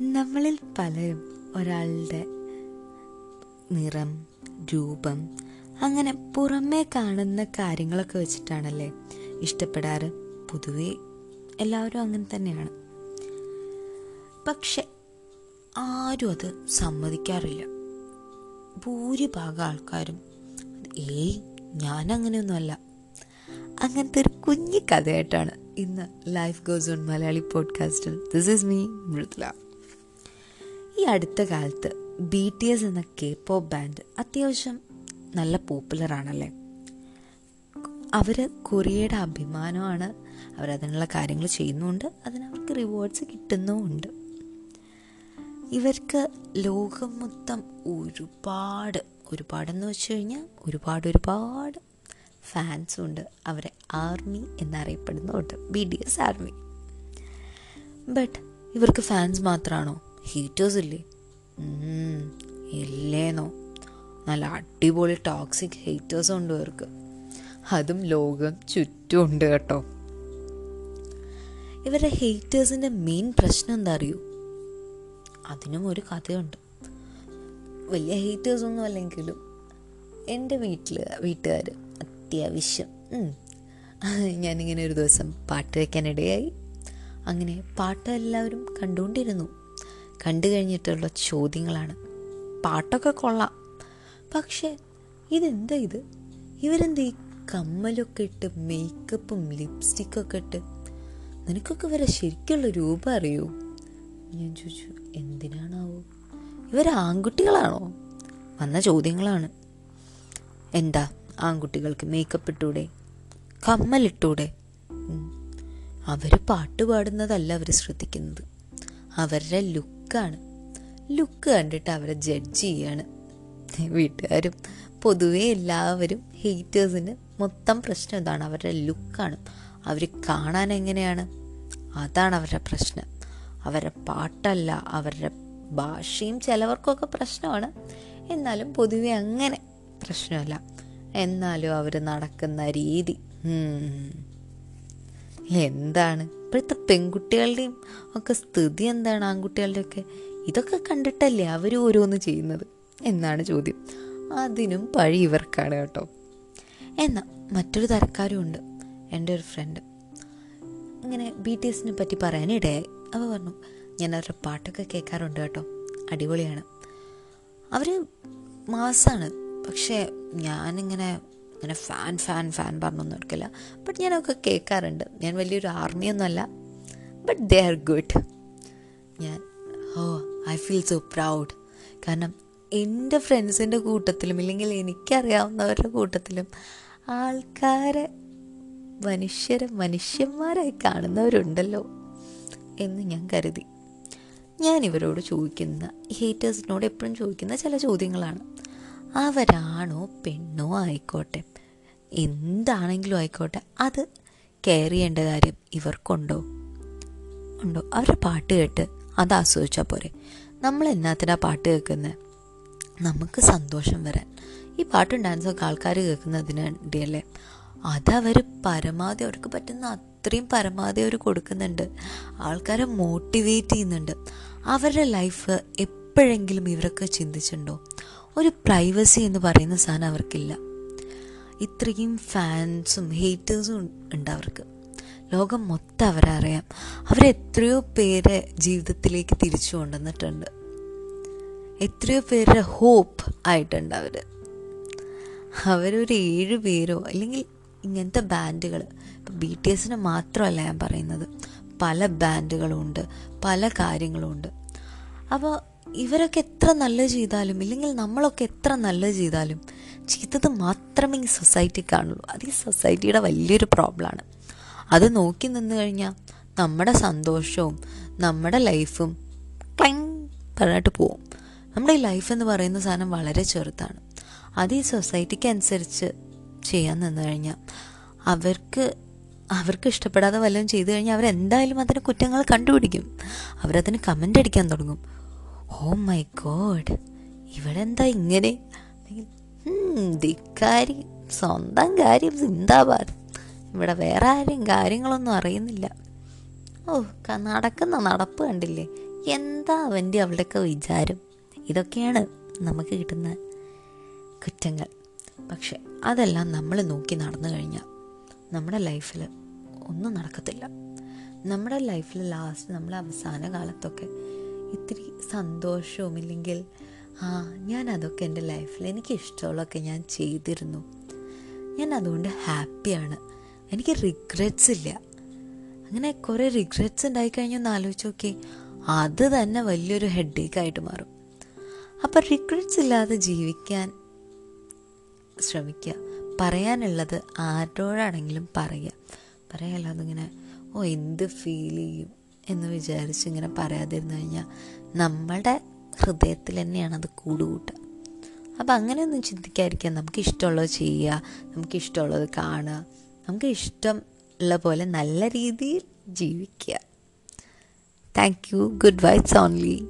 നമ്മളിൽ പലരും ഒരാളുടെ നിറം രൂപം അങ്ങനെ പുറമേ കാണുന്ന കാര്യങ്ങളൊക്കെ വെച്ചിട്ടാണല്ലേ ഇഷ്ടപ്പെടാറ്? പൊതുവെ എല്ലാവരും അങ്ങനെ തന്നെയാണ്. പക്ഷെ ആരും അത് സമ്മതിക്കാറില്ല. ഭൂരിഭാഗം ആൾക്കാരും ഏയ് ഞാൻ അങ്ങനെയൊന്നുമല്ല അങ്ങനത്തെ ഒരു കുഞ്ഞു കഥയായിട്ടാണ് ഇന്ന് ലൈഫ് ഗോസ് ഓൺ മലയാളി പോഡ്കാസ്റ്റിൽ ദിസ് ഈസ് മീ മൃദുല ഈ അടുത്ത കാലത്ത് ബി ടി എസ് എന്ന കെ പോപ്പ് ബാൻഡ് അത്യാവശ്യം നല്ല പോപ്പുലർ ആണല്ലേ? അവർ കൊറിയയുടെ അഭിമാനമാണ്. അവരതിനുള്ള കാര്യങ്ങൾ ചെയ്യുന്നുമുണ്ട് അതിനവർക്ക് റിവാർഡ്സ് കിട്ടുന്നുമുണ്ട്. ഇവർക്ക് ലോകം മൊത്തം ഒരുപാട് ഒരുപാടെന്ന് വെച്ച് കഴിഞ്ഞാൽ ഒരുപാട് ഒരുപാട് ഫാൻസും ഉണ്ട്. അവരെ army എന്നറിയപ്പെടുന്നുണ്ട്. B T S army but ഇവർക്ക് ഫാൻസ് മാത്രമാണോ ഹീറ്റേഴ്സ് ഇല്ലേ? ഇല്ലേന്നോ? നല്ല അടിപൊളി ടോക്സിക് ഹീറ്റേഴ്സും ഉണ്ട് ഇവർക്ക്. അതും ലോകം ചുറ്റും ഉണ്ട് കേട്ടോ. ഇവരുടെ ഹേറ്റേഴ്സിന്റെ മെയിൻ പ്രശ്നം എന്താ അറിയൂ? അതിനും ഒരു കഥയുണ്ട്. വലിയ ഹീറ്റേഴ്സ് ഒന്നും അല്ലെങ്കിലും എന്റെ വീട്ടിൽ വീട്ടുകാർ അത്യാവശ്യം ഞാനിങ്ങനെ ഒരു ദിവസം പാട്ട് വയ്ക്കാനിടയായി അങ്ങനെ പാട്ട് എല്ലാവരും കണ്ടുകൊണ്ടിരുന്നു. കണ്ടു കഴിഞ്ഞിട്ടുള്ള ചോദ്യങ്ങളാണ്. പാട്ടൊക്കെ കൊള്ളാം. പക്ഷേ ഇതെന്താ ഇത്? ഇവരെന്താ ഈ കമ്മലൊക്കെ ഇട്ട് മേക്കപ്പും ലിപ്സ്റ്റിക്കൊക്കെ ഇട്ട്? നിനക്കൊക്കെ ഇവരെ ശരിക്കുള്ള രൂപം അറിയൂ? ഞാൻ ചോദിച്ചു എന്തിനാണാവോ? ഇവർ ആൺകുട്ടികളാണോ? വന്ന ചോദ്യങ്ങളാണ്. എന്താ ആൺകുട്ടികൾക്ക് മേക്കപ്പ് ഇട്ടൂടെ? കമ്മലിട്ടൂടെ അവർ പാട്ട് പാടുന്നതല്ല അവർ ശ്രദ്ധിക്കുന്നത്. അവരുടെ ലുക്കാണ്. ലുക്ക് കണ്ടിട്ട് അവരെ ജഡ്ജ് ചെയ്യാണ്. വീട്ടുകാരും പൊതുവേ എല്ലാവരും ഹേറ്റേഴ്സിന് മൊത്തം പ്രശ്നം ഇതാണ്. അവരുടെ ലുക്കാണ്. അവർ കാണാൻ എങ്ങനെയാണ്? അതാണ് അവരുടെ പ്രശ്നം. അവരുടെ പാട്ടല്ല അവരുടെ ഭാഷയും ചിലവർക്കൊക്കെ പ്രശ്നമാണ്. എന്നാലും പൊതുവെ അങ്ങനെ പ്രശ്നമല്ല. എന്നാലും അവർ നടക്കുന്ന രീതി. എന്താണ് ഇപ്പോഴത്തെ പെൺകുട്ടികളുടെയും ഒക്കെ സ്ഥിതി എന്താണ്? ആൺകുട്ടികളുടെ ഒക്കെ ഇതൊക്കെ കണ്ടിട്ടല്ലേ അവർ ഓരോന്ന് ചെയ്യുന്നത്? എന്നാണ് ചോദ്യം. അതിനും പഴി ഇവർക്കാണ് കേട്ടോ. എന്നാൽ മറ്റൊരു തരക്കാരും ഉണ്ട്. എന്റെ ഒരു ഫ്രണ്ട് ഇങ്ങനെ ബി ടി എസിനെ പറ്റി പറയാനിടയായി. അവ പറഞ്ഞു ഞാൻ അവരുടെ പാട്ടൊക്കെ കേൾക്കാറുണ്ട് കേട്ടോ. അടിപൊളിയാണ്. അവർ മാസാണ്. പക്ഷേ ഞാനിങ്ങനെ ഇങ്ങനെ ഫാൻ ഫാൻ ഫാൻ പറഞ്ഞൊന്നും എടുക്കില്ല. ബട്ട് ഞാനൊക്കെ കേൾക്കാറുണ്ട്. ഞാൻ വലിയൊരു ആർമിയൊന്നുമല്ല. ബട്ട് ദേ ആർ ഗുഡ് ഞാൻ oh I feel so proud കാരണം എന്റെ ഫ്രണ്ട്സിന്റെ കൂട്ടത്തിലും ഇല്ലെങ്കിൽ എനിക്കറിയാവുന്നവരുടെ കൂട്ടത്തിലും ആൾക്കാരെ മനുഷ്യരെ മനുഷ്യന്മാരായി കാണുന്നവരുണ്ടല്ലോ എന്ന് ഞാൻ കരുതി. ഞാൻ ഇവരോട് ചോദിക്കുന്ന ഹേറ്റേഴ്സിനോട് എപ്പോഴും ചോദിക്കുന്ന ചില ചോദ്യങ്ങളാണ്. അവരാണോ പെണ്ണോ ആയിക്കോട്ടെ. എന്താണെങ്കിലും ആയിക്കോട്ടെ. അത് കെയർ ചെയ്യേണ്ട കാര്യം ഇവർക്കുണ്ടോ? ഉണ്ടോ? അവരുടെ പാട്ട് കേട്ട് അത് ആസ്വദിച്ചാൽ പോരെ. നമ്മൾ എന്നാത്തിനാ പാട്ട് കേൾക്കുന്നത് നമുക്ക് സന്തോഷം വരാൻ. ഈ പാട്ടും ഡാൻസൊക്കെ ആൾക്കാർ കേൾക്കുന്നതിന് വേണ്ടിയല്ലേ? അതവർ പരമാവധി അവർക്ക് പറ്റുന്ന അത്രയും പരമാവധി അവർ കൊടുക്കുന്നുണ്ട്. ആൾക്കാരെ മോട്ടിവേറ്റ് ചെയ്യുന്നുണ്ട്. അവരുടെ ലൈഫ് എപ്പോഴെങ്കിലും ഇവരൊക്കെ ചിന്തിച്ചിട്ടുണ്ടോ? ഒരു പ്രൈവസി എന്ന് പറയുന്ന സാധനം അവർക്കില്ല. ഇത്രയും ഫാൻസും ഹേറ്റേഴ്സും ഉണ്ട് അവർക്ക്. ലോകം മൊത്തം അവരറിയാം അവരെത്രയോ പേരെ ജീവിതത്തിലേക്ക് തിരിച്ചു കൊണ്ടുവന്നിട്ടുണ്ട്. എത്രയോ പേരുടെ ഹോപ്പ് ആയിട്ടുണ്ട് അവർ അവരൊരു ഏഴ് പേരോ അല്ലെങ്കിൽ ഇങ്ങനത്തെ ബാൻഡുകൾ ഇപ്പം ബി ടി എസിന് മാത്രമല്ല ഞാൻ പറയുന്നത്. പല ബാൻഡുകളുമുണ്ട് പല കാര്യങ്ങളുമുണ്ട് അപ്പോൾ ഇവരൊക്കെ എത്ര നല്ലത് ചെയ്താലും ഇല്ലെങ്കിൽ നമ്മളൊക്കെ എത്ര നല്ലത് ചെയ്താലും ചെയ്തത് മാത്രമേ ഈ സൊസൈറ്റി കാണുള്ളൂ. അത് ഈ സൊസൈറ്റിയുടെ വലിയൊരു പ്രോബ്ലമാണ് അത് നോക്കി നിന്ന് കഴിഞ്ഞാൽ നമ്മുടെ സന്തോഷവും നമ്മുടെ ലൈഫും ക്ലൈങ് പറഞ്ഞിട്ട് പോവും. നമ്മുടെ ഈ ലൈഫ് എന്ന് പറയുന്ന സാധനം വളരെ ചെറുതാണ്. അത് ഈ സൊസൈറ്റിക്ക് അനുസരിച്ച് ചെയ്യാൻ നിന്ന് കഴിഞ്ഞാൽ അവർക്ക് അവർക്ക് ഇഷ്ടപ്പെടാതെ വല്ലതും ചെയ്തു കഴിഞ്ഞാൽ അവരെന്തായാലും അതിന് കുറ്റങ്ങൾ കണ്ടുപിടിക്കും. അവരതിന് കമന്റ് അടിക്കാൻ തുടങ്ങും. ഓ മൈ ഗോഡ് ഇവിടെ എന്താ ഇങ്ങനെ ധിക്കാരി. സ്വന്തം കാര്യം സിന്താബാദ് ഇവിടെ വേറെ ആരും കാര്യങ്ങളൊന്നും അറിയുന്നില്ല. ഓ നടക്കുന്ന നടപ്പ് കണ്ടില്ലേ? എന്താ അവന്റെ അവളുടെയൊക്കെ വിചാരം? ഇതൊക്കെയാണ് നമുക്ക് കിട്ടുന്ന കുറ്റങ്ങൾ. പക്ഷെ അതെല്ലാം നമ്മൾ നോക്കി നടന്നു കഴിഞ്ഞാൽ നമ്മുടെ ലൈഫിൽ ഒന്നും നടക്കത്തില്ല. നമ്മുടെ ലൈഫിൽ ലാസ്റ്റ് നമ്മൾ അവസാന കാലത്തൊക്കെ ഇത്തിരി സന്തോഷവും ഇല്ലെങ്കിൽ ആ ഞാൻ അതൊക്കെ എന്റെ ലൈഫിൽ എനിക്ക് ഇഷ്ടമുള്ളതൊക്കെ ഞാൻ ചെയ്തിരുന്നു. ഞാൻ അതുകൊണ്ട് ഹാപ്പിയാണ്. എനിക്ക് റിഗ്രറ്റ്സ് ഇല്ല. അങ്ങനെ കുറേ റിഗ്രറ്റ്സ് ഉണ്ടായി ഒന്ന് ആലോചിച്ച് നോക്കി. അത് തന്നെ വലിയൊരു ഹെഡേക്ക് ആയിട്ട് മാറും. അപ്പം റിഗ്രറ്റ്സ് ഇല്ലാതെ ജീവിക്കാൻ ശ്രമിക്കുക. പറയാനുള്ളത് ആരോടാണെങ്കിലും പറയുക. പറയാല്ലാതെ ഇങ്ങനെ ഓ എന്ത് ഫീൽ ചെയ്യും? എന്ന് വിചാരിച്ച് ഇങ്ങനെ പറയാതിരുന്നു കഴിഞ്ഞാൽ നമ്മുടെ ഹൃദയത്തിൽ തന്നെയാണ് അത് കൂടുകൂട്ടുക. അപ്പം അങ്ങനെയൊന്നും ചിന്തിക്കാതിരിക്കുക. നമുക്ക് ഇഷ്ടമുള്ളത് ചെയ്യുക നമുക്ക് ഇഷ്ടമുള്ളത് കാണുക നമുക്ക് ഇഷ്ടം ഉള്ള പോലെ നല്ല രീതിയിൽ ജീവിക്കുക. Thank you good vibes only